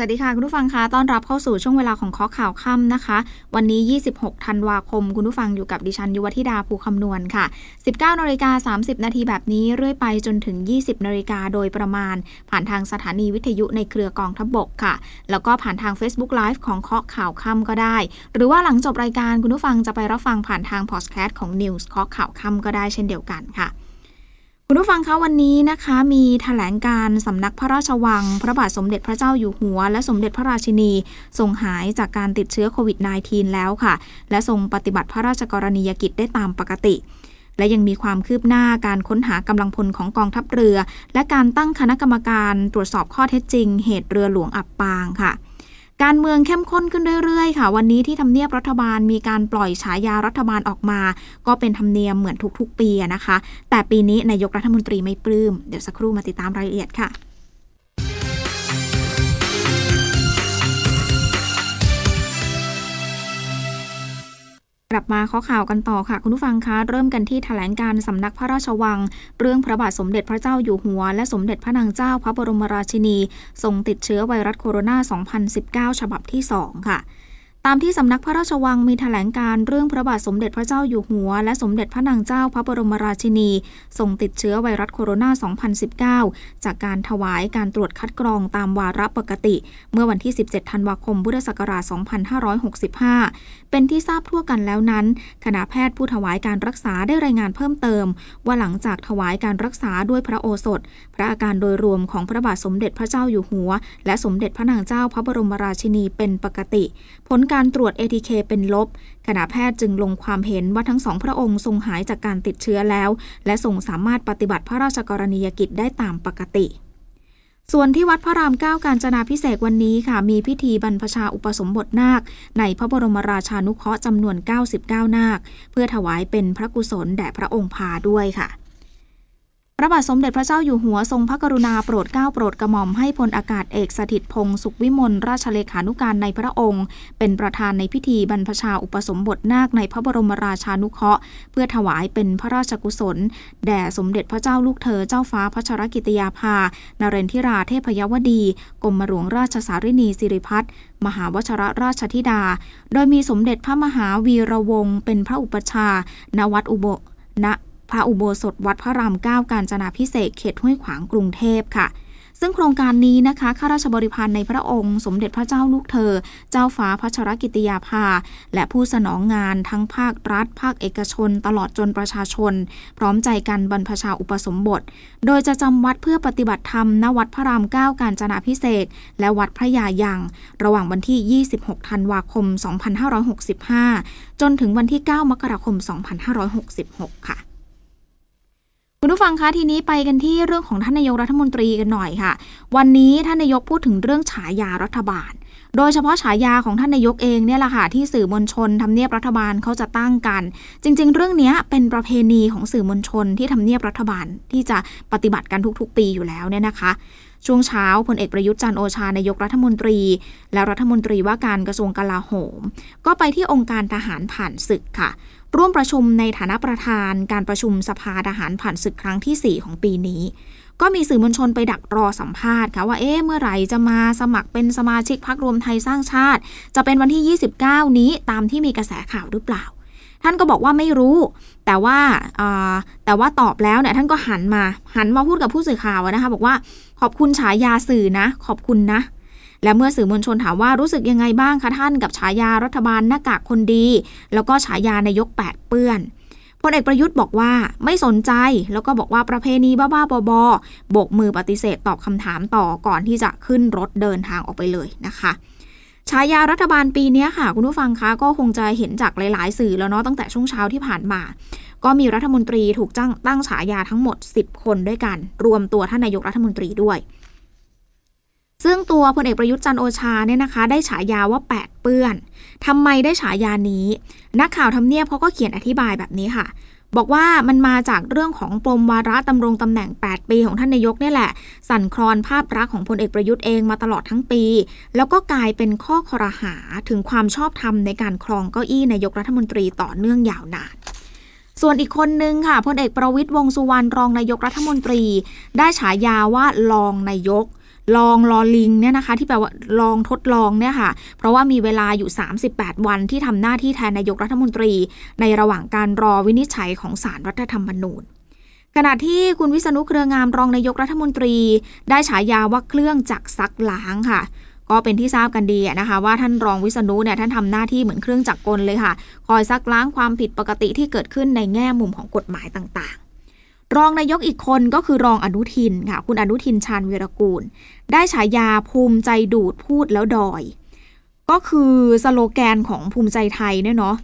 สวัสดีค่ะ คุณผู้ฟังคะต้อนรับเข้าสู่ช่วงเวลาของเคาะข่าวค่ำนะคะ วันนี้ 26 ธันวาคม คุณผู้ฟังอยู่กับดิฉันยุวธิดาภูคำนวณค่ะ 19นาฬิกา30 นาทีแบบนี้เรื่อยไปจนถึง 20นาฬิกาโดยประมาณ ผ่านทางสถานีวิทยุในเครือกองทัพบบกค่ะ แล้วก็ผ่านทาง Facebook Live ของเคาะข่าวค่ำก็ได้ หรือว่าหลังจบรายการคุณผู้ฟังจะไปรับฟังผ่านทางพอดแคสต์ของ News เคาะข่าวค่ำก็ได้เช่นเดียวกันค่ะ คุณผู้ฟังคะวันนี้นะคะ มีแถลงการสำนักพระราชวัง พระบาทสมเด็จพระเจ้าอยู่หัว และสมเด็จพระราชินีทรงหายจากการติดเชื้อโควิด -19 แล้วค่ะ และทรงปฏิบัติพระราชกรณียกิจได้ตามปกติ และยังมีความคืบหน้าการค้นหากำลังพลของกองทัพเรือ และการตั้งคณะกรรมการตรวจสอบข้อเท็จจริง เหตุเรือหลวงอับปางค่ะ การเมืองเข้มข้นขึ้นเรื่อยๆ ค่ะ วันนี้ที่ทำเนียบรัฐบาลมีการปล่อยฉายารัฐบาลออกมา ก็เป็นธรรมเนียมเหมือนทุกๆ ปีนะคะ แต่ปีนี้นายกรัฐมนตรีไม่ปลื้ม เดี๋ยวสักครู่มาติดตามรายละเอียดค่ะ กลับมาข้อข่าวกันต่อค่ะ คุณผู้ฟังคะเริ่มกันที่แถลงการสำนักพระราชวัง เรื่องพระบาทสมเด็จพระเจ้าอยู่หัว และสมเด็จพระนางเจ้าพระบรมราชินี ทรงติดเชื้อไวรัสโคโรนา 2019 ฉบับที่ 2 ค่ะ ตามที่สำนักพระราชวังมีแถลงการเรื่องพระบาทสมเด็จพระเจ้าอยู่หัว และสมเด็จพระนางเจ้าพระบรมราชินีทรงติดเชื้อไวรัสโคโรนา 2019 จากการถวายการตรวจคัดกรองตามวาระปกติ เมื่อวันที่ 17 ธันวาคม พุทธศักราช 2565 เป็นที่ทราบทั่วกันแล้วนั้น คณะแพทย์ผู้ถวายการรักษาได้รายงานเพิ่มเติม ว่าหลังจากถวายการรักษาด้วยพระโอสถ พระอาการโดยรวมของพระบาทสมเด็จพระเจ้าอยู่หัว และสมเด็จพระนางเจ้าพระบรมราชินีเป็นปกติ ผลการตรวจ ATK เป็นลบ คณะแพทย์จึงลงความเห็นว่าทั้งสองพระองค์ทรงหายจากการติดเชื้อแล้ว และทรงสามารถปฏิบัติพระราชกรณียกิจได้ตามปกติ ส่วนที่วัดพระรามเก้าการจนาพิเศษวันนี้ค่ะ มีพิธีบรรพชาอุปสมบทนาค ในพระบรมราชานุเคราะห์จำนวน 99 นาค เพื่อถวายเป็นพระกุศลแด่พระองค์พาด้วยค่ะ พระบาทสมเด็จพระเจ้าอยู่หัวทรงพระกรุณาโปรดเกล้าโปรดกระหม่อมให้พลอากาศเอกสถิตพงศ์สุขวิมลราชเลขานุการในพระองค์ เป็นประธานในพิธีบรรพชาอุปสมบทนาคในพระบรมราชานุเคราะห์ เพื่อถวายเป็นพระราชกุศล แด่สมเด็จพระเจ้าลูกเธอเจ้าฟ้าพัชรกิติยาภา นเรนทิราเทพยวดีกรมหลวงราชสารินีสิริพัฒน์มหาวชรราชธิดา โดยมีสมเด็จพระมหาวีระวงศ์เป็นพระอุปชาณวัดอุโบณ พระอุโบสถวัดพระรามเก้าการจนาพิเศษเขตห้วยขวางกรุงเทพค่ะ ซึ่งโครงการนี้นะคะข้าราชบริพารในพระองค์ สมเด็จพระเจ้าลูกเธอ เจ้าฟ้าพัชรกิติยาภา และผู้สนองงานทั้งภาครัฐ ภาคเอกชน ตลอดจนประชาชน พร้อมใจกันบรรพชาอุปสมบท โดยจะจำวัดเพื่อปฏิบัติธรรมณวัดพระรามเก้าการจนาพิเศษและวัดพระยายังระหว่างวันที่ 26 ธันวาคม 2565 จนถึงวันที่ 9 มกราคม 2566 ค่ะ คุณผู้ฟังคะทีนี้ไปกันที่เรื่องของท่านนายกรัฐมนตรีกันหน่อยค่ะ วันนี้ท่านนายกพูดถึงเรื่องฉายารัฐบาล โดยเฉพาะฉายาของท่านนายกเองเนี่ยแหละค่ะที่สื่อมวลชนทำเนียบรัฐบาลเขาจะตั้งกัน จริง ๆ เรื่องนี้เป็นประเพณีของสื่อมวลชนที่ทำเนียบรัฐบาลที่จะปฏิบัติกันทุก ๆ ปีอยู่แล้วเนี่ยนะคะช่วงเช้าพลเอกประยุทธ์จันโอชานายกรัฐมนตรี และรัฐมนตรีว่าการกระทรวงกลาโหม ก็ไปที่องค์การทหารผ่านศึกค่ะ ร่วมประชุมในฐานะประธานการประชุมสภาทหารผ่านศึกครั้งที่ 4 ของปีนี้ ก็มีสื่อมวลชนไปดักรอสัมภาษณ์ค่ะว่าเอ๊ะเมื่อไหร่จะมาสมัครเป็นสมาชิกพรรครวมไทยสร้างชาติ จะเป็นวันที่ 29 นี้ตามที่มีกระแสข่าวหรือเปล่า ท่านก็บอกว่าไม่รู้ แต่ว่าแต่ว่าตอบแล้วเนี่ยท่านก็หันมาหันมาพูดกับผู้สื่อข่าวนะคะบอกว่าขอบคุณฉายาสื่อนะ ขอบคุณนะ และเมื่อสื่อมวลชนถามว่ารู้สึกยังไงบ้างคะท่านกับฉายารัฐบาลหน้ากากคนดี แล้วก็ฉายานายกแปดเปื้อนพลเอกประยุทธ์บอกว่าไม่สนใจแล้วก็บอกว่าประเพณีบ้าๆบอๆโบกมือปฏิเสธตอบคำถามต่อก่อนที่จะขึ้นรถเดินทางออกไปเลยนะคะฉายารัฐบาลปีนี้ค่ะ คุณผู้ฟังคะก็คงจะเห็นจากหลาย ๆ สื่อแล้วเนาะตั้งแต่ช่วงเช้าที่ผ่านมา ก็มีรัฐมนตรีถูกจ้างตั้งฉายาทั้งหมด 10 คนด้วยกัน รวมตัวท่านนายกรัฐมนตรีด้วย ซึ่งตัวพลเอกประยุทธ์จันโอชาเนี่ยนะคะ ได้ฉายาว่าแปดเปื้อนทำไมได้ฉายานี้ นักข่าวทำเนียบเขาก็เขียนอธิบายแบบนี้ค่ะ บอกว่ามันมาจากเรื่องของปมวาระตำรงตำแหน่ง 8 ปีของท่านนายกเนี่ยแหละ สั่นคลอนภาพลักของพลเอกประยุทธ์เองมาตลอดทั้งปี แล้วก็กลายเป็นข้อคอรหาถึงความชอบธรรมในการครองเก้าอี้นายกรัฐมนตรีต่อเนื่องยาวนานส่วนอีกคนนึงค่ะพลเอกประวิตยวงสุวรรณรองนายกรัฐมนตรี ได้ฉายาว่า รองนายก ลองลอลิงเนี่ยนะคะ ที่แปลว่าลองทดลองเนี่ยค่ะ เพราะว่ามีเวลาอยู่ 38 วันที่ทำหน้าที่แทนนายกรัฐมนตรี ในระหว่างการรอวินิจฉัยของศาลรรัฐธรรมนูญขณะที่คุณวิษณุเครืองามรองนายกรัฐมนตรี ได้ฉายาว่าเครื่องจักรซักล้างค่ะ ก็เป็นที่ทราบกันดีนะคะ ว่าท่านรองวิษณุเนี่ยท่านทำหน้าที่เหมือนเครื่องจักรกลเลยค่ะ คอยซักล้างความผิดปกติที่เกิดขึ้นในแง่มุมของกฎหมายต่าง รองนายกอีกคนก็คือรองอนุทินค่ะ คุณอนุทินชาญวีรกูล ได้ฉายาภูมิใจดูดพูดแล้วดอย ก็คือสโลแกนของภูมิใจไทยเนี่ยเนาะ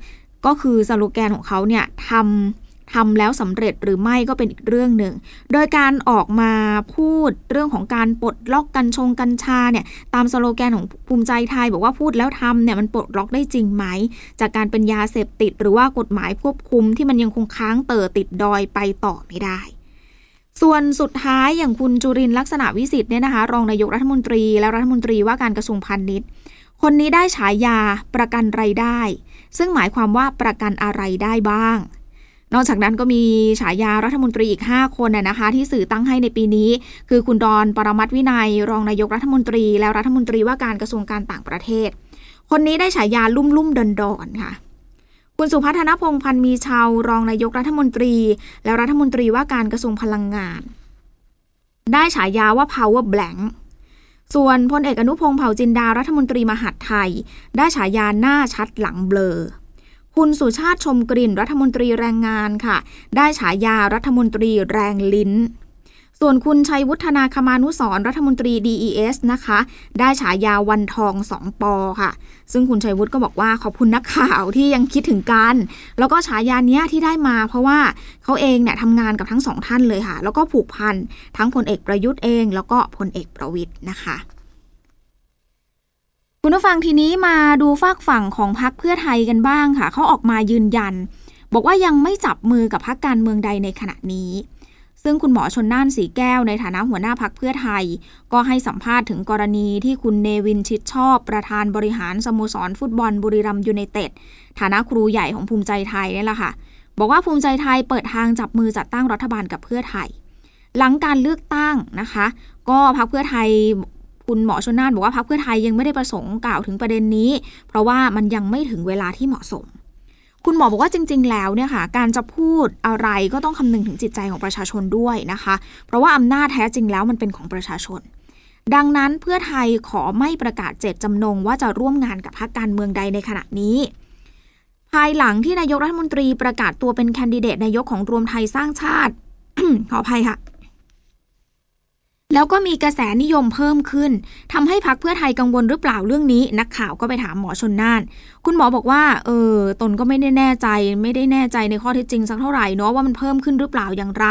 ก็คือสโลแกนของเขาเนี่ยทำ ทำแล้วสำเร็จหรือไม่ก็เป็นอีกเรื่องหนึ่ง โดยการออกมาพูดเรื่องของการปลดล็อกกัญชงกัญชาเนี่ยตามสโลแกนของภูมิใจไทย บอกว่าพูดแล้วทำเนี่ยมันปลดล็อกได้จริงไหม จากการเป็นยาเสพติด หรือว่ากฎหมายควบคุมที่มันยังคงค้างเต่อติดดอยไปต่อไม่ได้ส่วนสุดท้ายอย่างคุณจุรินลักษณะวิสิทธิ์เนี่ยนะคะ รองนายกรัฐมนตรีและรัฐมนตรีว่าการกระทรวงพาณิชย์ คนนี้ได้ฉายาประกันรายได้ ซึ่งหมายความว่าประกันอะไรได้บ้าง นอกจากนั้นก็มีฉายารัฐมนตรีอีก 5 คนนะคะ ที่สื่อตั้งให้ในปีนี้ คือคุณดอนปรมัตวินัย รองนายกรัฐมนตรี และรัฐมนตรีว่าการกระทรวงการต่างประเทศ คนนี้ได้ฉายาลุ่มลุ่มดอนดอนค่ะคุณสุพัฒนพงพันธ์มีชาวรองนายกรัฐมนตรี และรัฐมนตรีว่าการกระทรวงพลังงาน ได้ฉายาว่า power blank ส่วนพลเอกอนุพงศ์เผ่าจินดารัฐมนตรีมหาดไทย ได้ฉายาหน้าชัดหลังเบลอ คุณสุชาติชมกลิ่นรัฐมนตรีแรงงานค่ะ ได้ฉายารัฐมนตรีแรงลิ้น ส่วนคุณชัยวุฒนาคมานุสรรัฐมนตรี DES นะคะ ได้ฉายาวันทองสองปอค่ะ ซึ่งคุณชัยวุฒิก็บอกว่าขอบคุณนักข่าวที่ยังคิดถึงกัน แล้วก็ฉายานี้ที่ได้มาเพราะว่าเขาเองเนี่ยทำงานกับทั้งสองท่านเลยค่ะ แล้วก็ผูกพันทั้งพลเอกประยุทธ์เอง แล้วก็พลเอกประวิทย์นะคะ คุณผู้ฟังทีนี้มาดูฝากฝั่งของพรรคเพื่อไทยกันบ้างค่ะ เขาออกมายืนยัน บอกว่ายังไม่จับมือกับพรรคการเมืองใดในขณะนี้ ซึ่งคุณหมอชนน่านสีแก้วในฐานะหัวหน้าพักเพื่อไทย ก็ให้สัมภาษณ์ถึงกรณีที่คุณเนวินชิดชอบ ประธานบริหารสโมสรฟุตบอลบุรีรัมยูไนเต็ดฐานะครูใหญ่ของภูมิใจไทยนี่แหละค่ะ บอกว่าภูมิใจไทยเปิดทางจับมือจัดตั้งรัฐบาลกับเพื่อไทย หลังการเลือกตั้งนะคะ ก็พักเพื่อไทย คุณหมอชนน่านบอกว่าพรรคเพื่อไทยยังไม่ได้ประสงค์กล่าวถึงประเด็นนี้ เพราะว่ามันยังไม่ถึงเวลาที่เหมาะสม คุณหมอบอกว่าจริง ๆ แล้วเนี่ยค่ะการจะพูดอะไรก็ต้องคำนึงถึงจิตใจของประชาชนด้วยนะคะ เพราะว่าอำนาจแท้จริงแล้วมันเป็นของประชาชน ดังนั้นเพื่อไทยขอไม่ประกาศเจตจำนง ว่าจะร่วมงานกับพรรคการเมืองใดในขณะนี้ภายหลังที่นายกรัฐมนตรีประกาศตัวเป็นแคนดิเดตนายกของรวมไทยสร้างชาติ ขออภัยค่ะ แล้วก็มีกระแสนิยมเพิ่มขึ้นทำให้พักเพื่อไทยกังวลหรือเปล่าเรื่องนี้ นักข่าวก็ไปถามหมอชนน่าน คุณหมอบอกว่าเออตนก็ไม่ได้แน่ใจ ไม่ได้แน่ใจในข้อเท็จจริงสักเท่าไหร่เนาะว่ามันเพิ่มขึ้นหรือเปล่าอย่างไร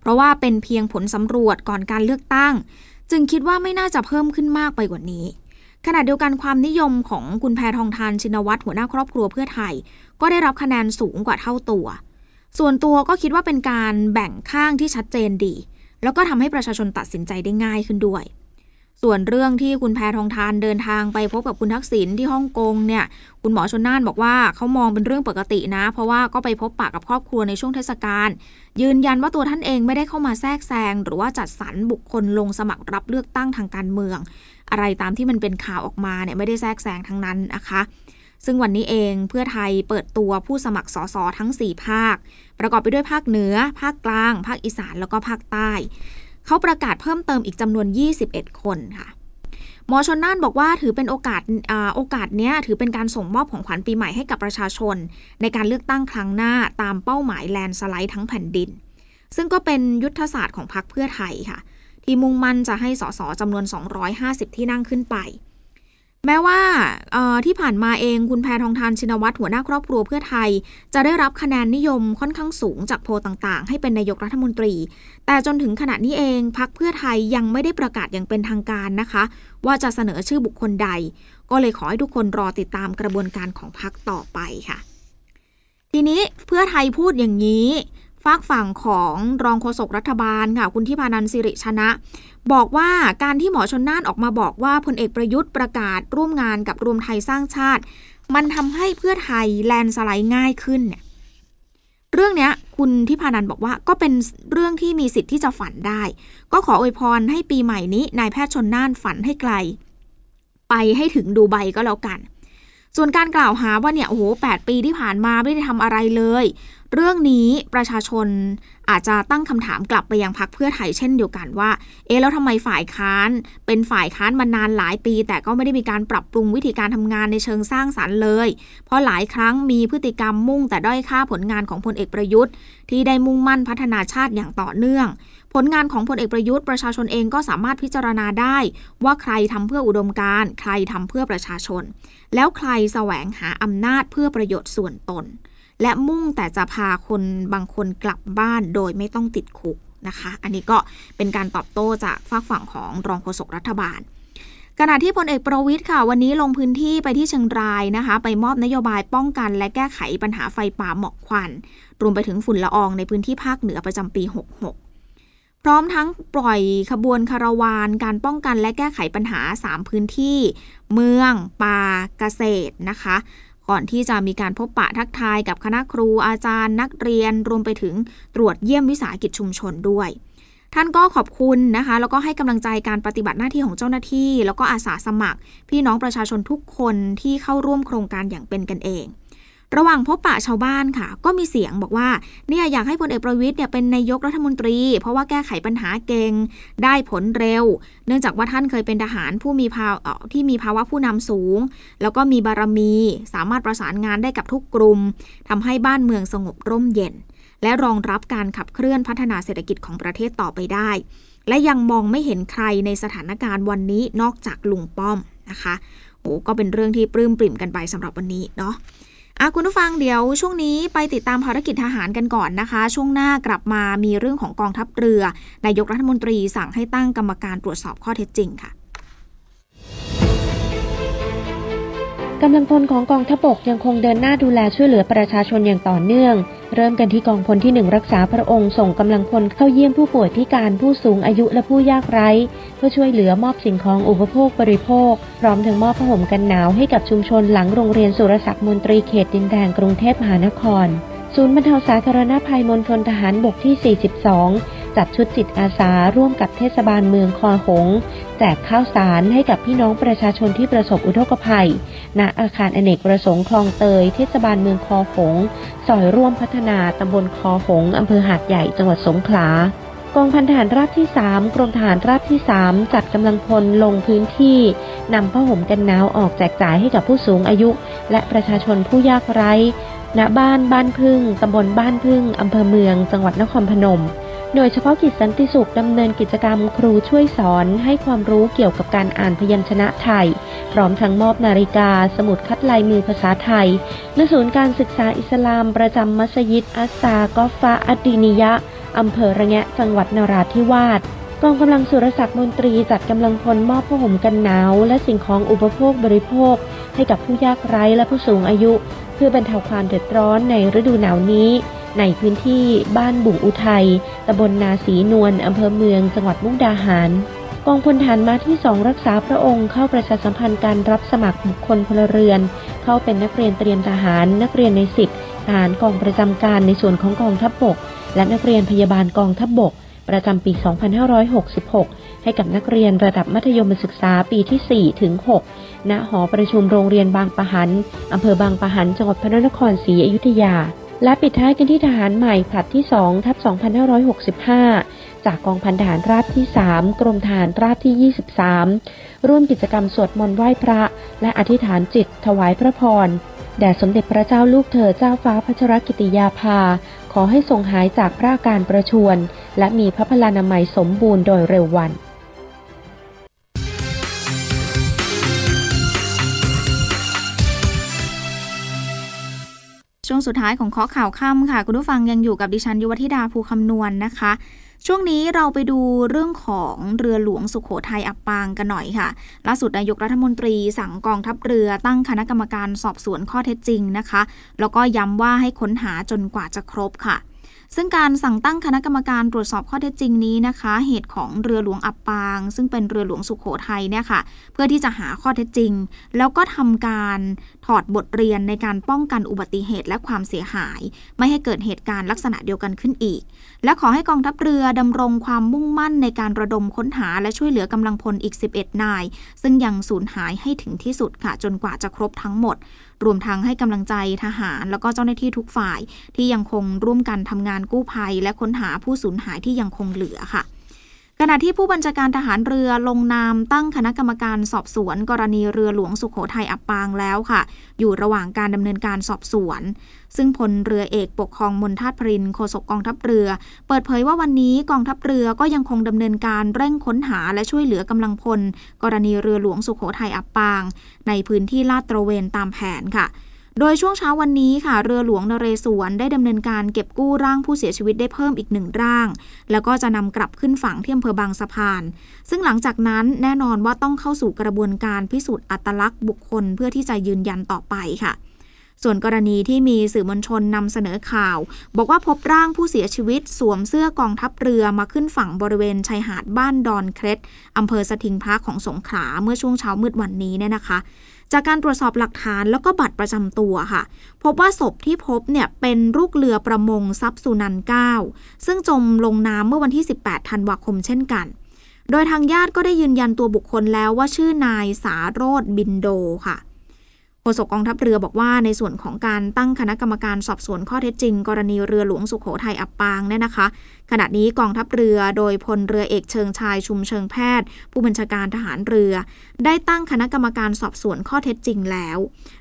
เพราะว่าเป็นเพียงผลสำรวจก่อนการเลือกตั้ง จึงคิดว่าไม่น่าจะเพิ่มขึ้นมากไปกว่านี้ขณะเดียวกันความนิยมของคุณแพทองทานชินวัตรหัวหน้าครอบครัวเพื่อไทย ก็ได้รับคะแนนสูงกว่าเท่าตัว ส่วนตัวก็คิดว่าเป็นการแบ่งข้างที่ชัดเจนดี แล้วก็ทำให้ประชาชนตัดสินใจได้ง่ายขึ้นด้วย ส่วนเรื่องที่คุณแพทองทานเดินทางไปพบกับคุณทักษิณที่ฮ่องกงเนี่ย คุณหมอชนน่านบอกว่าเขามองเป็นเรื่องปกตินะ เพราะว่าก็ไปพบปะกับครอบครัวในช่วงเทศกาล ยืนยันว่าตัวท่านเองไม่ได้เข้ามาแทรกแซงหรือว่าจัดสรรบุคคลลงสมัครรับเลือกตั้งทางการเมือง อะไรตามที่มันเป็นข่าวออกมาเนี่ยไม่ได้แทรกแซงทั้งนั้นนะคะ ซึ่งวันนี้เองเพื่อไทยเปิดตัวผู้สมัครสสทั้ง 4 ภาค ประกอบไปด้วยภาคเหนือ ภาคกลาง ภาคอีสานแล้วก็ภาคใต้ เขาประกาศเพิ่มเติมอีกจำนวน 21 คนค่ะหมอชนน่านบอกว่าถือเป็นโอกาสอโอกาสเนี้ยถือเป็นการส่งมอบของขวัญปีใหม่ให้กับประชาชน ในการเลือกตั้งครั้งหน้าตามเป้าหมายแลนสไลด์ทั้งแผ่นดิน ซึ่งก็เป็นยุทธศาสตร์ของพรรคเพื่อไทยค่ะ ที่มุ่งมั่นจะให้สสจำนวน 250 ที่นั่งขึ้นไป แม้ว่าที่ผ่านมาเองคุณแพทองทานชินวัตรหัวหน้าครอบครัวเพื่อไทย จะได้รับคะแนนนิยมค่อนข้างสูงจากโพลต่างๆ ให้เป็นนายกรัฐมนตรี แต่จนถึงขณะนี้เองพักเพื่อไทยยังไม่ได้ประกาศอย่างเป็นทางการนะคะ ว่าจะเสนอชื่อบุคคลใด ก็เลยขอให้ทุกคนรอติดตามกระบวนการของพักต่อไปค่ะ ทีนี้เพื่อไทยพูดอย่างนี้ฝากฝั่งของรองโฆษกรัฐบาลค่ะคุณทิพานันสิริชนะ บอกว่าการที่หมอชนน่านออกมาบอกว่าพลเอกประยุทธ์ประกาศร่วมงานกับรวมไทยสร้างชาติ มันทำให้เพื่อไทยแลนสไลด์ง่ายขึ้นเนี่ยเรื่องเนี้ยคุณทิพานันบอกว่าก็เป็นเรื่องที่มีสิทธิ์ที่จะฝันได้ ก็ขออวยพรให้ปีใหม่นี้นายแพทย์ชนน่านฝันให้ไกล ไปให้ถึงดูใบก็แล้วกัน ส่วนการกล่าวหาว่าเนี่ยโอ้โหแปีที่ผ่านมาไม่ได้ทำอะไรเลย เรื่องนี้ประชาชน อาจจะตั้งคำถามกลับไปยังพักเพื่อไทยเช่นเดียวกันว่า เอ๊แล้วทำไมฝ่ายค้าน เป็นฝ่ายค้านมานานหลายปี แต่ก็ไม่ได้มีการปรับปรุงวิธีการทำงานในเชิงสร้างสารรค์เลย เพราะหลายครั้งมีพฤติกรรมมุ่งแต่ด้อยค่าผลงานของพลเอกประยุทธ์ ที่ได้มุ่งมั่นพัฒนาชาติอย่างต่อเนื่อง ผลงานของพลเอกประยุทธ์ประชาชนเองก็สามารถพิจารณาได้ ว่าใครทำเพื่ออุดมการณ์ใครทำเพื่อประชาชน แล้วใครแสวงหาอำนาจเพื่อประโยชน์ส่วนตน และมุ่งแต่จะพาคนบางคนกลับบ้านโดยไม่ต้องติดคุกนะคะ อันนี้ก็เป็นการตอบโต้จากฝากฝั่งของรองโฆษกรัฐบาลขณะที่พลเอกประวิทย์ค่ะ วันนี้ลงพื้นที่ไปที่เชียงรายนะคะ ไปมอบนโยบายป้องกันและแก้ไขปัญหาไฟป่าหมอกควัน รวมไปถึงฝุ่นละอองในพื้นที่ภาคเหนือประจำปี 66 พร้อมทั้งปล่อยขบวนคาราวาน การป้องกันและแก้ไขปัญหา 3 พื้นที่ เมือง ป่าเกษตรนะคะ ก่อนที่จะมีการพบปะทักทายกับคณะครูอาจารย์ นักเรียนรวมไปถึงตรวจเยี่ยมวิสาหกิจชุมชนด้วย ท่านก็ขอบคุณนะคะ แล้วก็ให้กำลังใจการปฏิบัติหน้าที่ของเจ้าหน้าที่ แล้วก็อาสาสมัคร พี่น้องประชาชนทุกคนที่เข้าร่วมโครงการอย่างเป็นกันเอง ระหว่างพบปะชาวบ้านค่ะ ก็มีเสียงบอกว่าเนี่ยอยากให้พลเอกประวิทย์เนี่ยเป็นนายกรัฐมนตรี เพราะว่าแก้ไขปัญหาเก่งได้ผลเร็ว เนื่องจากว่าท่านเคยเป็นทหารผู้มีภาวะที่มีภาวะผู้นำสูง แล้วก็มีบารมี สามารถประสานงานได้กับทุกกลุ่มทำให้บ้านเมืองสงบร่มเย็น และรองรับการขับเคลื่อนพัฒนาเศรษฐกิจของประเทศต่อไปได้ และยังมองไม่เห็นใครในสถานการณ์วันนี้นอกจากลุงป้อมนะคะโอ้ก็เป็นเรื่องที่ปลื้มปริ่มกันไปสำหรับวันนี้เนาะ อาคุณผู้ฟังเดี๋ยวช่วงนี้ไปติดตามภารกิจทหารกันก่อนนะคะ ช่วงหน้ากลับมามีเรื่องของกองทัพเรือ นายกรัฐมนตรีสั่งให้ตั้งกรรมการตรวจสอบข้อเท็จจริงค่ะ กำลังพลของกองทัพบกยังคงเดินหน้าดูแลช่วยเหลือประชาชนอย่างต่อเนื่อง เริ่มกันที่กองพลที่หนึ่งรักษาพระองค์ส่งกำลังพลเข้าเยี่ยมผู้ป่วยพิการผู้สูงอายุและผู้ยากไร้ เพื่อช่วยเหลือมอบสิ่งของอุปโภคบริโภค พร้อมทั้งมอบผ้าห่มกันหนาวให้กับชุมชนหลังโรงเรียนสุรศักดิ์มนตรีเขตดินแดงกรุงเทพมหานคร ศูนย์บรรเทาสาธารณภัยมณฑลทหารบกที่ 42 จัดชุดจิตอาสาร่วมกับเทศบาลเมืองคอหง แจกข้าวสารให้กับพี่น้องประชาชนที่ประสบอุทกภัย ณ อาคารอเนกประสงค์คลองเตย เทศบาลเมืองคอหง ซอยร่วมพัฒนาตำบลคอหงอำเภอหาดใหญ่จังหวัดสงขลากองพันทหารราบที่ 3 กรมทหารราบที่ 3 จัดกำลังพลลงพื้นที่นำผ้าห่มกันหนาวออกแจกจ่ายให้กับผู้สูงอายุ และประชาชนผู้ยากไร้ณบ้านบ้านพึ่งตำบลบ้านพึ่งอำเภอเมือง จังหวัดนครพนม โดยเฉพาะกิจสันติสุขดำเนินกิจกรรมครูช่วยสอนให้ความรู้เกี่ยวกับการอ่านพยัญชนะไทย พร้อมทั้งมอบนาฬิกา สมุดคัดลายมือภาษาไทยณศูนย์การศึกษาอิสลามประจำมัสยิดอัสซากอฟาอัดดีนิยะอำเภอระแงะจังหวัดนราธิวาสกองกำลังสุรศักดิ์มนตรีจัดกำลังพลมอบผ้าห่มกันหนาว และสิ่งของอุปโภคบริโภค ให้กับผู้ยากไร้และผู้สูงอายุ เพื่อบรรเทาความเดือดร้อนในฤดูหนาวนี้ ในพื้นที่บ้านบุ่งอุทัยตำบลนาสีนวลอำเภอเมือง จังหวัดมุกดาหาร กองพลฐานมาที่สองรักษาพระองค์เข้าประชาสัมพันธ์การรับสมัครบุคคลพลเรือน เข้าเป็นนักเรียนเตรียมทหาร นักเรียนในสิทธิทหารกองประจำการในส่วนของกองทัพบบก และนักเรียนพยาบาลกองทัพบบก ประจำปี 2566 ให้กับนักเรียนระดับมัธยมศึกษาปีที่ 4 ถึง 6 ณ หอประชุมโรงเรียนบางปะหัน อำเภอบางปะหัน จังหวัดพระนครศรีอยุธยา และปิดท้ายกันที่ทหารใหม่ผลัดที่2ทับ2565 จากกองพันทหารราบที่ 3 กรมทหารราบที่ 23 ร่วมกิจกรรมสวดมนต์ไหว้พระ และอธิษฐานจิตถวายพระพรแด่สมเด็จพระเจ้าลูกเธอเจ้าฟ้าพัชรกิติยาภา ขอให้ทรงหายจากพระอาการประชวรและมีพระพลานามัยสมบูรณ์โดยเร็ววัน วงสุดท้ายของข้อข่าวค่ำค่ะ คุณผู้ฟังยังอยู่กับดิฉันยุวธิดาภูคำนวณนนะคะ ช่วงนี้เราไปดูเรื่องของเรือหลวงสุขโขทัยอับปางกันหน่อยค่ะ ล่าสุดนายกรัฐมนตรีสั่งกองทัพเรือตั้งคณะกรรมการสอบสวนข้อเท็จจริงนะคะ แล้วก็ย้ำว่าให้ค้นหาจนกว่าจะครบค่ะ ซึ่งการสั่งตั้งคณะกรรมการตรวจสอบข้อเท็จจริงนี้นะคะ เหตุของเรือหลวงอับปาง ซึ่งเป็นเรือหลวงสุขโขทัยเนี่ยค่ะ เพื่อที่จะหาข้อเท็จจริง แล้วก็ทำการถอดบทเรียนในการป้องกันอุบัติเหตุและความเสียหาย ไม่ให้เกิดเหตุการณ์ลักษณะเดียวกันขึ้นอีก และขอให้กองทัพเรือดำรงความมุ่งมั่นในการระดมค้นหาและช่วยเหลือกำลังพลอีก 11 นาย ซึ่งยังสูญหายให้ถึงที่สุดค่ะจนกว่าจะครบทั้งหมด รวมทั้งให้กำลังใจทหาร แล้วก็เจ้าหน้าที่ทุกฝ่ายที่ยังคงร่วมกันทำงานกู้ภัย และค้นหาผู้สูญหายที่ยังคงเหลือค่ะ ขณะที่ผู้บัญชาการทหารเรือลงนามตั้งคณะกรรมการสอบสวน กรณีเรือหลวงสุขโขทัยอับปางแล้วค่ะ อยู่ระหว่างการดำเนินการสอบสวน ซึ่งพลเรือเอกปกครองมนทัตพรินโฆษกกองทัพเรือ เปิดเผยว่าวันนี้กองทัพเรือก็ยังคงดำเนินการเร่งค้นหาและช่วยเหลือกำลังพล กรณีเรือหลวงสุขโขทัยอับปาง ในพื้นที่ลาดตระเวนตามแผนค่ะ โดยช่วงเช้าวันนี้ค่ะ เรือหลวงนเรศวรได้ดำเนินการเก็บกู้ร่างผู้เสียชีวิตได้เพิ่มอีกหนึ่งร่าง แล้วก็จะนำกลับขึ้นฝั่งที่อำเภอบางสะพาน ซึ่งหลังจากนั้นแน่นอนว่าต้องเข้าสู่กระบวนการพิสูจน์อัตลักษณ์บุคคลเพื่อที่จะยืนยันต่อไปค่ะ ส่วนกรณีที่มีสื่อมวลชนนำเสนอข่าว บอกว่าพบร่างผู้เสียชีวิตสวมเสื้อกองทัพเรือมาขึ้นฝั่งบริเวณชายหาดบ้านดอนเครดอำเภอสถิงพระของสงขลาเมื่อช่วงเช้ามืดวันนี้เนี่ยนะคะ จากการตรวจสอบหลักฐานแล้วก็บัตรประจำตัวค่ะ พบว่าศพที่พบเนี่ยเป็นลูกเรือประมงซับสุนันเก้าซึ่งจมลงน้ำเมื่อวันที่ 18 ธันวาคมเช่นกันโดยทางญาติก็ได้ยืนยันตัวบุคคลแล้วว่าชื่อนายสาโรธบินโดค่ะโฆษกกองทัพเรือบอกว่าในส่วนของการตั้งคณะกรรมการสอบสวนข้อเท็จจริง กรณีเรือหลวงสุขโขทัยอับปางเนี่ยนะคะ ขณะนี้กองทัพเรือโดยพลเรือเอกเชิงชายชุมเชิงแพทย์ ผู้บัญชาการทหารเรือ ได้ตั้งคณะกรรมการสอบสวนข้อเท็จจริงแล้ว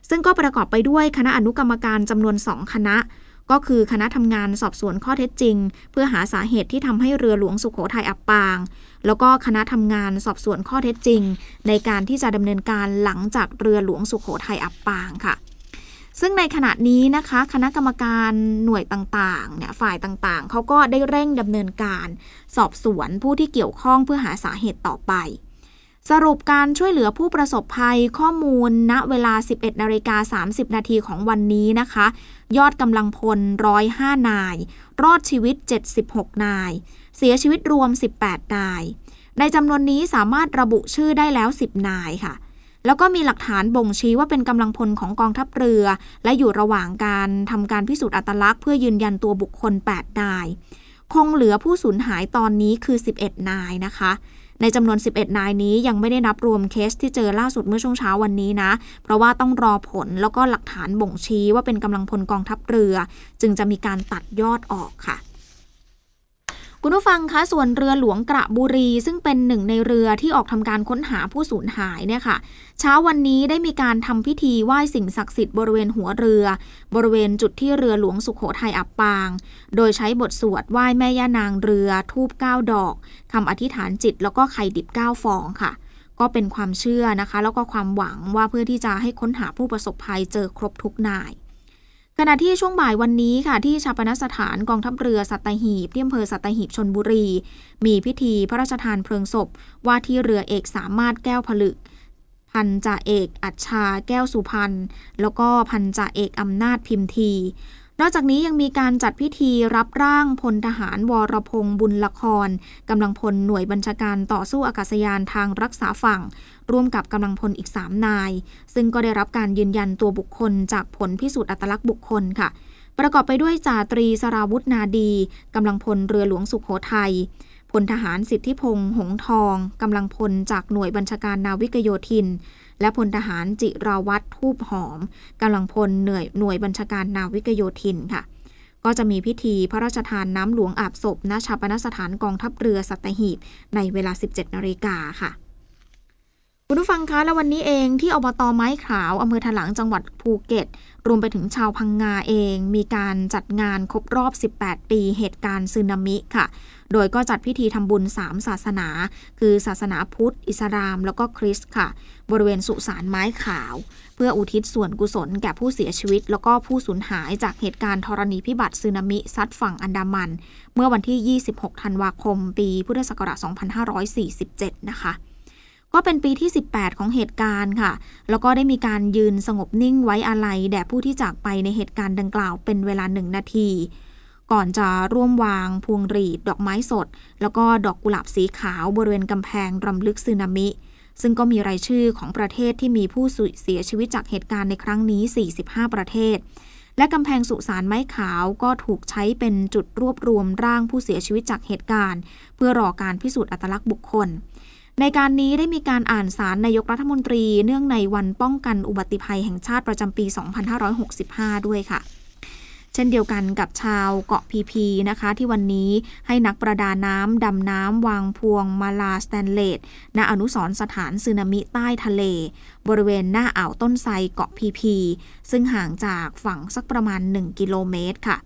ซึ่งก็ประกอบไปด้วยคณะอนุกรรมการจำนวนสองคณะก็คือคณะทำงานสอบสวนข้อเท็จจริง เพื่อหาสาเหตุที่ทำให้เรือหลวงสุขโขทัยอับปาง แล้วก็คณะทำงานสอบสวนข้อเท็จจริง ในการที่จะดำเนินการหลังจากเรือหลวงสุขโขทัยอับปางค่ะ ซึ่งในขณะนี้นะคะ คณะกรรมการหน่วยต่างๆเนี่ยฝ่ายต่างๆ เขาก็ได้เร่งดำเนินการ สอบสวนผู้ที่เกี่ยวข้องเพื่อหาสาเหตุต่อไปสรุปการช่วยเหลือผู้ประสบภัยข้อมูลณเวลา 11นาฬิกา30 นาทีของวันนี้นะคะ ยอดกำลังพล 105 นาย รอดชีวิต 76 นาย เสียชีวิตรวม 18 นาย ในจำนวนนี้สามารถระบุชื่อได้แล้ว 10 นายค่ะ แล้วก็มีหลักฐานบ่งชี้ว่าเป็นกำลังพลของกองทัพเรือ และอยู่ระหว่างการทำการพิสูจน์อัตลักษณ์เพื่อยืนยันตัวบุคคล 8 นาย คงเหลือผู้สูญหายตอนนี้คือ 11 นายนะคะในจำนวน 11 นายนี้ยังไม่ได้นับรวมเคสที่เจอล่าสุดเมื่อช่วงเช้าวันนี้นะ เพราะว่าต้องรอผลแล้วก็หลักฐานบ่งชี้ว่าเป็นกำลังพลกองทัพเรือ จึงจะมีการตัดยอดออกค่ะ คุณผู้ฟังคะส่วนเรือหลวงกระบุรี ซึ่งเป็นหนึ่งในเรือที่ออกทำการค้นหาผู้สูญหายเนี่ยค่ะเช้าวันนี้ได้มีการทำพิธีไหว้สิ่งศักดิ์สิทธิ์บริเวณหัวเรือ บริเวณจุดที่เรือหลวงสุขโขทัยอับปาง โดยใช้บทสวดไหว้แม่ย่านางเรือ ทูบเก้าดอกคำอธิษฐานจิต แล้วก็ไข่ดิบเก้าฟองค่ะ ก็เป็นความเชื่อนะคะ แล้วก็ความหวังว่าเพื่อที่จะให้ค้นหาผู้ประสบภัยเจอครบทุกนาย ขณะที่ช่วงบ่ายวันนี้ค่ะที่ชาปนสถานกองทัพเรือสัตหีบที่อำเภอสัตหีบชนบุรี มีพิธีพระราชทานเพลิงศพ ว่าที่เรือเอกสามารถแก้วผลึก พันจ่าเอกอัจชาแก้วสุพรรณแล้วก็พันจ่าเอกอำนาจพิมที นอกจากนี้ยังมีการจัดพิธีรับร่างพลทหารวรพงษ์บุญละครกำลังพลหน่วยบัญชาการต่อสู้อากาศยานทางรักษาฝั่ง ร่วมกับกำลังพลอีก 3 นาย ซึ่งก็ได้รับการยืนยันตัวบุคคลจากผลพิสูจน์อัตลักษณ์บุคคลค่ะ ประกอบไปด้วยจ่าตรีสราวุธนาดีกำลังพลเรือหลวงสุขโขทัยพลทหารสิทธิพงษ์หงทองกำลังพลจากหน่วยบัญชาการนาวิกโยธิน และพลทหารจิราวัตรทูบหอมกำลังพลเหนื่อยหน่วยบัญชาการนาวิกโยธินค่ะ ก็จะมีพิธีพระราชทานน้ำหลวงอาบศพณชาปนสถานกองทัพเรือสัตหีบในเวลา 17นาฬิกาค่ะ คุณผู้ฟังคะและวันนี้เองที่อบตไม้ขาวอำเภอถลางจังหวัดภูเก็ต รวมไปถึงชาวพังงาเอง มีการจัดงานครบรอบ 18 ปีเหตุการณ์สึนามิค่ะ โดยก็จัดพิธีทำบุญ 3 ศาสนา คือศาสนาพุทธ อิสลาม แล้วก็คริสต์ค่ะ บริเวณสุสานไม้ขาว เพื่ออุทิศส่วนกุศลแก่ผู้เสียชีวิต แล้วก็ผู้สูญหายจากเหตุการณ์ธรณีพิบัติสึนามิซัดฝั่งอันดามัน เมื่อวันที่ 26 ธันวาคม ปีพุทธศักราช 2547 นะคะ ก็เป็นปีที่ 18 ของเหตุการณ์ค่ะ แล้วก็ได้มีการยืนสงบนิ่งไว้อาลัยแด่ผู้ที่จากไปในเหตุการณ์ดังกล่าวเป็นเวลาหนึ่งนาที ก่อนจะร่วมวางพวงหรีดดอกไม้สด แล้วก็ดอกกุหลาบสีขาวบริเวณกำแพงรำลึกสึนามิ ซึ่งก็มีรายชื่อของประเทศที่มีผู้สูญเสียชีวิตจากเหตุการณ์ในครั้งนี้ 45 ประเทศและกำแพงสุสานไม้ขาวก็ถูกใช้เป็นจุดรวบรวมร่างผู้เสียชีวิตจากเหตุการณ์ เพื่อรอการพิสูจน์อัตลักษณ์บุคคล ในการนี้ได้มีการอ่านสารนายกรัฐมนตรี เนื่องในวันป้องกันอุบัติภัยแห่งชาติประจำปี 2565 ด้วยค่ะ เช่นเดียวกันกับชาวเกาะพีพีนะคะ ที่วันนี้ให้นักประดาน้ำดำน้ำวางพวงมาลาสแตนเลสณอนุสรสถานสึนามิใต้ทะเล บริเวณหน้าอ่าวต้นไทรเกาะพีพี ซึ่งห่างจากฝั่งสักประมาณ 1 กิโลเมตรค่ะ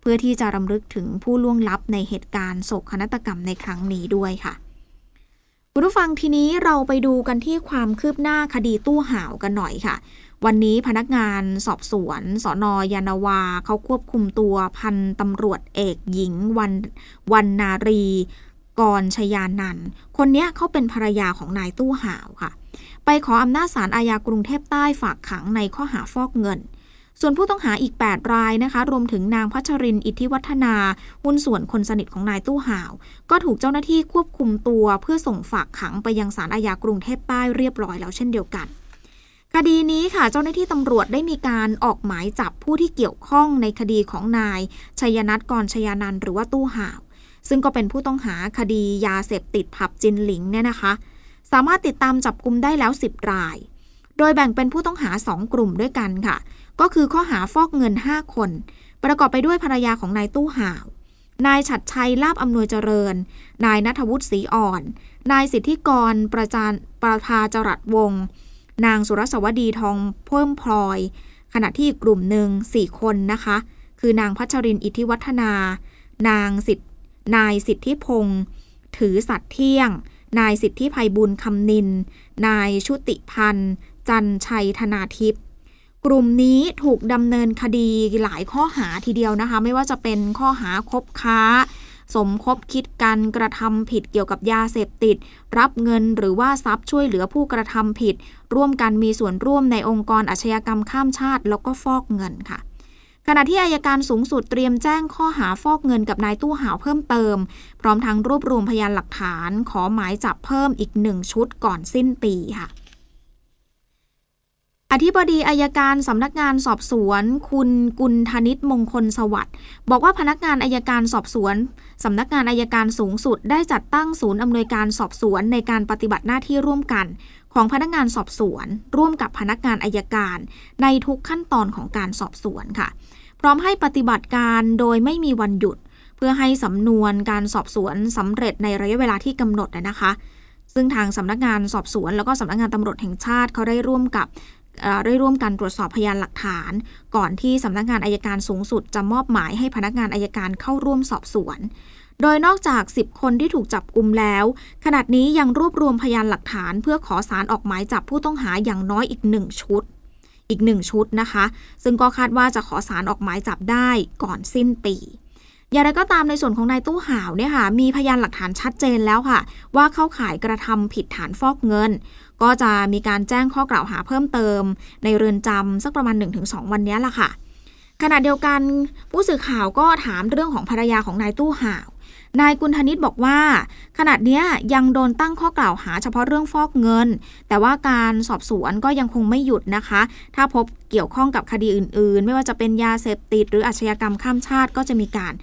เพื่อที่จะรำลึกถึงผู้ล่วงลับในเหตุการณ์โศกนาฏกรรมในครั้งนี้ด้วยค่ะ คุณผู้ฟังทีนี้เราไปดูกันที่ความคืบหน้าคดีตู้ห่าวกันหน่อยค่ะ วันนี้พนักงานสอบสวนสอนอยานาวาเขาควบคุมตัวพันตำรวจเอกหญิงวันวันนารีกรชยานันคนนี้เขาเป็นภรรยาของนายตู้ห่าวค่ะ ไปขออำนาจศาลอาญากรุงเทพใต้ฝากขังในข้อหาฟอกเงิน ส่วนผู้ต้องหาอีก 8 รายนะคะ รวมถึงนางพัชริน อิทธิวัฒนา หุ้นส่วนคนสนิทของนายตู้ห่าว ก็ถูกเจ้าหน้าที่ควบคุมตัว เพื่อส่งฝากขังไปยังศาลอาญากรุงเทพใต้เรียบร้อยแล้วเช่นเดียวกันคดีนี้ค่ะเจ้าหน้าที่ตำรวจได้มีการออกหมายจับผู้ที่เกี่ยวข้องในคดีของนายชัยนัทกรชยานันหรือว่าตู้ห่าว ซึ่งก็เป็นผู้ต้องหาคดียาเสพติดผับจินหลิงเนี่ยนะคะ สามารถติดตามจับกลุ่มได้แล้ว 10 ราย โดยแบ่งเป็นผู้ต้องหา 2 กลุ่มด้วยกันค่ะ ก็คือข้อหาฟอกเงิน 5 คน ประกอบไปด้วยภรรยาของนายตู้ห่าว นายฉัดชัยลาบอำนวยเจริญ นายนัทวุฒิศรีอ่อน นายสิทธิกรประจานประภาจรัสวงศ์นางสุรสวดีทองเพิ่มพลอย ขณะที่กลุ่มหนึ่งสี่คนนะคะ คือนางพัชรินอิทธิวัฒนา นางสิทธินายสิทธิพงศ์ถือสัตว์เที่ยง นายสิทธิภัยบุญคำนิน นายชุติพันธ์ จันชัยธนาทิพย์ กลุ่มนี้ถูกดำเนินคดีหลายข้อหาทีเดียวนะคะ ไม่ว่าจะเป็นข้อหาคบค้า สมคบคิดกันกระทำผิดเกี่ยวกับยาเสพติด รับเงินหรือว่าทรัพย์ช่วยเหลือผู้กระทำผิด ร่วมกันมีส่วนร่วมในองค์กรอาชญากรรมข้ามชาติ แล้วก็ฟอกเงินค่ะขณะที่อายการสูงสุดเตรียมแจ้งข้อหาฟอกเงินกับนายตู้หาวเพิ่มเติม พร้อมทั้งรวบรวมพยานหลักฐาน ขอหมายจับเพิ่มอีกหนึ่งชุดก่อนสิ้นปีค่ะ อธิบดีอายการสำนักงานสอบสวน คุณกุลธนิตมงคลสวัสดิ์บอกว่าพนักงานอายการสอบสวนสำนักงานอายการสูงสุด ได้จัดตั้งศูนย์อำนวยการสอบสวนในการปฏิบัติหน้าที่ร่วมกัน ของพนักงานสอบสวน ร่วมกับพนักงานอายการ ในทุกขั้นตอนของการสอบสวนค่ะ พร้อมให้ปฏิบัติการโดยไม่มีวันหยุด เพื่อให้สำนวนการสอบสวนสำเร็จในระยะเวลาที่กำหนดนะคะซึ่งทางสำนักงานสอบสวน แล้วก็สำนักงานตำรวจแห่งชาติเขาได้ร่วมกับ ได้ร่วมกันตรวจสอบพยานหลักฐาน ก่อนที่สำนักงานอายการสูงสุดจะมอบหมายให้พนักงานอายการเข้าร่วมสอบสวน โดยนอกจาก 10 คนที่ถูกจับกลุ่มแล้ว ขณะนี้ยังรวบรวมพยานหลักฐาน เพื่อขอสารออกหมายจับผู้ต้องหาอย่างน้อยอีกหนึ่งชุด อีกหนึ่งชุดนะคะ ซึ่งก็คาดว่าจะขอสารออกหมายจับได้ก่อนสิ้นปีอย่างไรก็ตามในส่วนของนายตู้ห่าวเนี่ยค่ะมีพยานหลักฐานชัดเจนแล้วค่ะ ว่าเข้าข่ายกระทำผิดฐานฟอกเงิน ก็จะมีการแจ้งข้อกล่าวหาเพิ่มเติม ในเรือนจำสักประมาณ 1-2 วันนี้ล่ะค่ะ ขณะเดียวกันผู้สื่อข่าวก็ถามเรื่องของภรรยาของนายตู้ห่าวนายกุลธนิตบอกว่า ขณะนี้ยังโดนตั้งข้อกล่าวหาเฉพาะเรื่องฟอกเงิน แต่ว่าการสอบสวนก็ยังคงไม่หยุดนะคะ ถ้าพบเกี่ยวข้องกับคดีอื่น ๆ ไม่ว่าจะเป็นยาเสพติดหรืออาชญากรรมข้ามชาติก็จะมีการ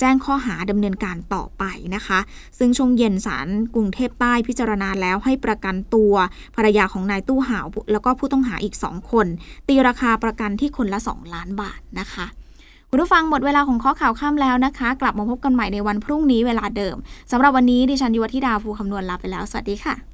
แจ้งข้อหาดำเนินการต่อไปนะคะ ซึ่งช่วงเย็นศาลกรุงเทพใต้พิจารณาแล้วให้ประกันตัวภรรยาของนายตู้ห่าวแล้วก็ผู้ต้องหาอีกสองคน ตีราคาประกันที่คนละ 2 ล้านบาทนะคะคุณผู้ฟังหมดเวลาของข้อข่าวข้ามแล้วนะคะ กลับมาพบกันใหม่ในวันพรุ่งนี้เวลาเดิมสำหรับวันนี้ดิฉันยุวธิดาภูคำนวณลาไปแล้ว สวัสดีค่ะ